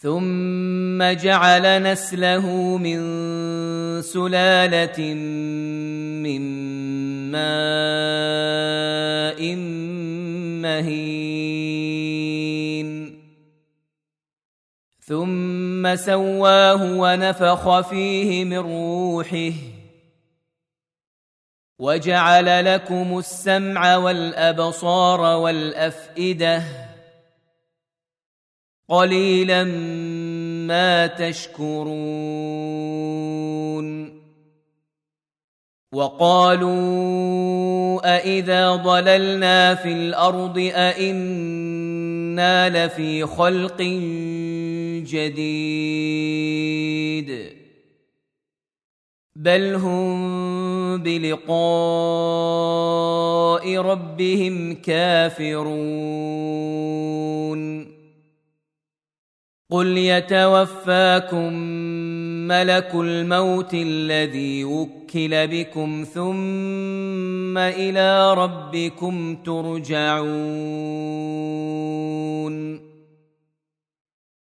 ثم جعل نسله من سلالة من ماء مهين. ثم سواه ونفخ فيه من روحه. وجعل لكم السمع والأبصار والأفئدة. قليلا ما تشكرون. وقالوا أإذا ضللنا في الأرض أإنا لفي خلق جديد. بل هم بلقاء ربهم كافرون. قل يتوفاكم ملك الموت الذي وكل بكم ثم إلى ربكم ترجعون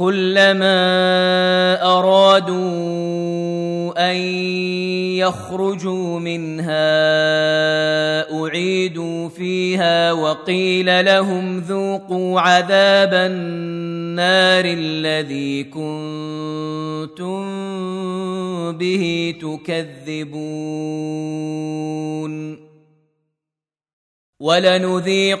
كلما أرادوا أن يخرجوا منها أعيدوا فيها وقيل لهم ذوقوا عذاب النار الذي كنتم به تكذبون. ولنذيقنهم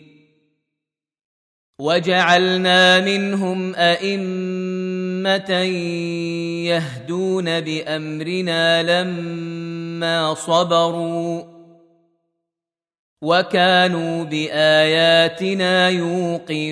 وجعلنا منهم أئمة يهدون بأمرنا لما صبروا وكانوا بآياتنا يوقنون.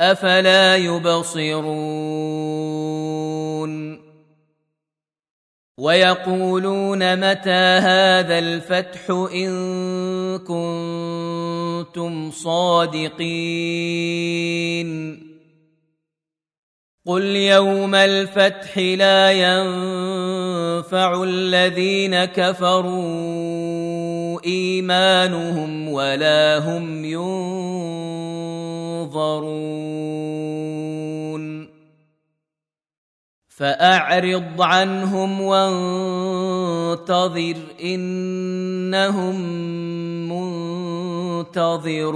أفلا يبصرون؟ ويقولون متى هذا الفتح إن كنتم صادقين؟ قل يوم الفتح لا ينفع الذين كفروا إيمانهم ولا هم ينظرون. فأعرض عنهم وانتظر إنهم منتظرون.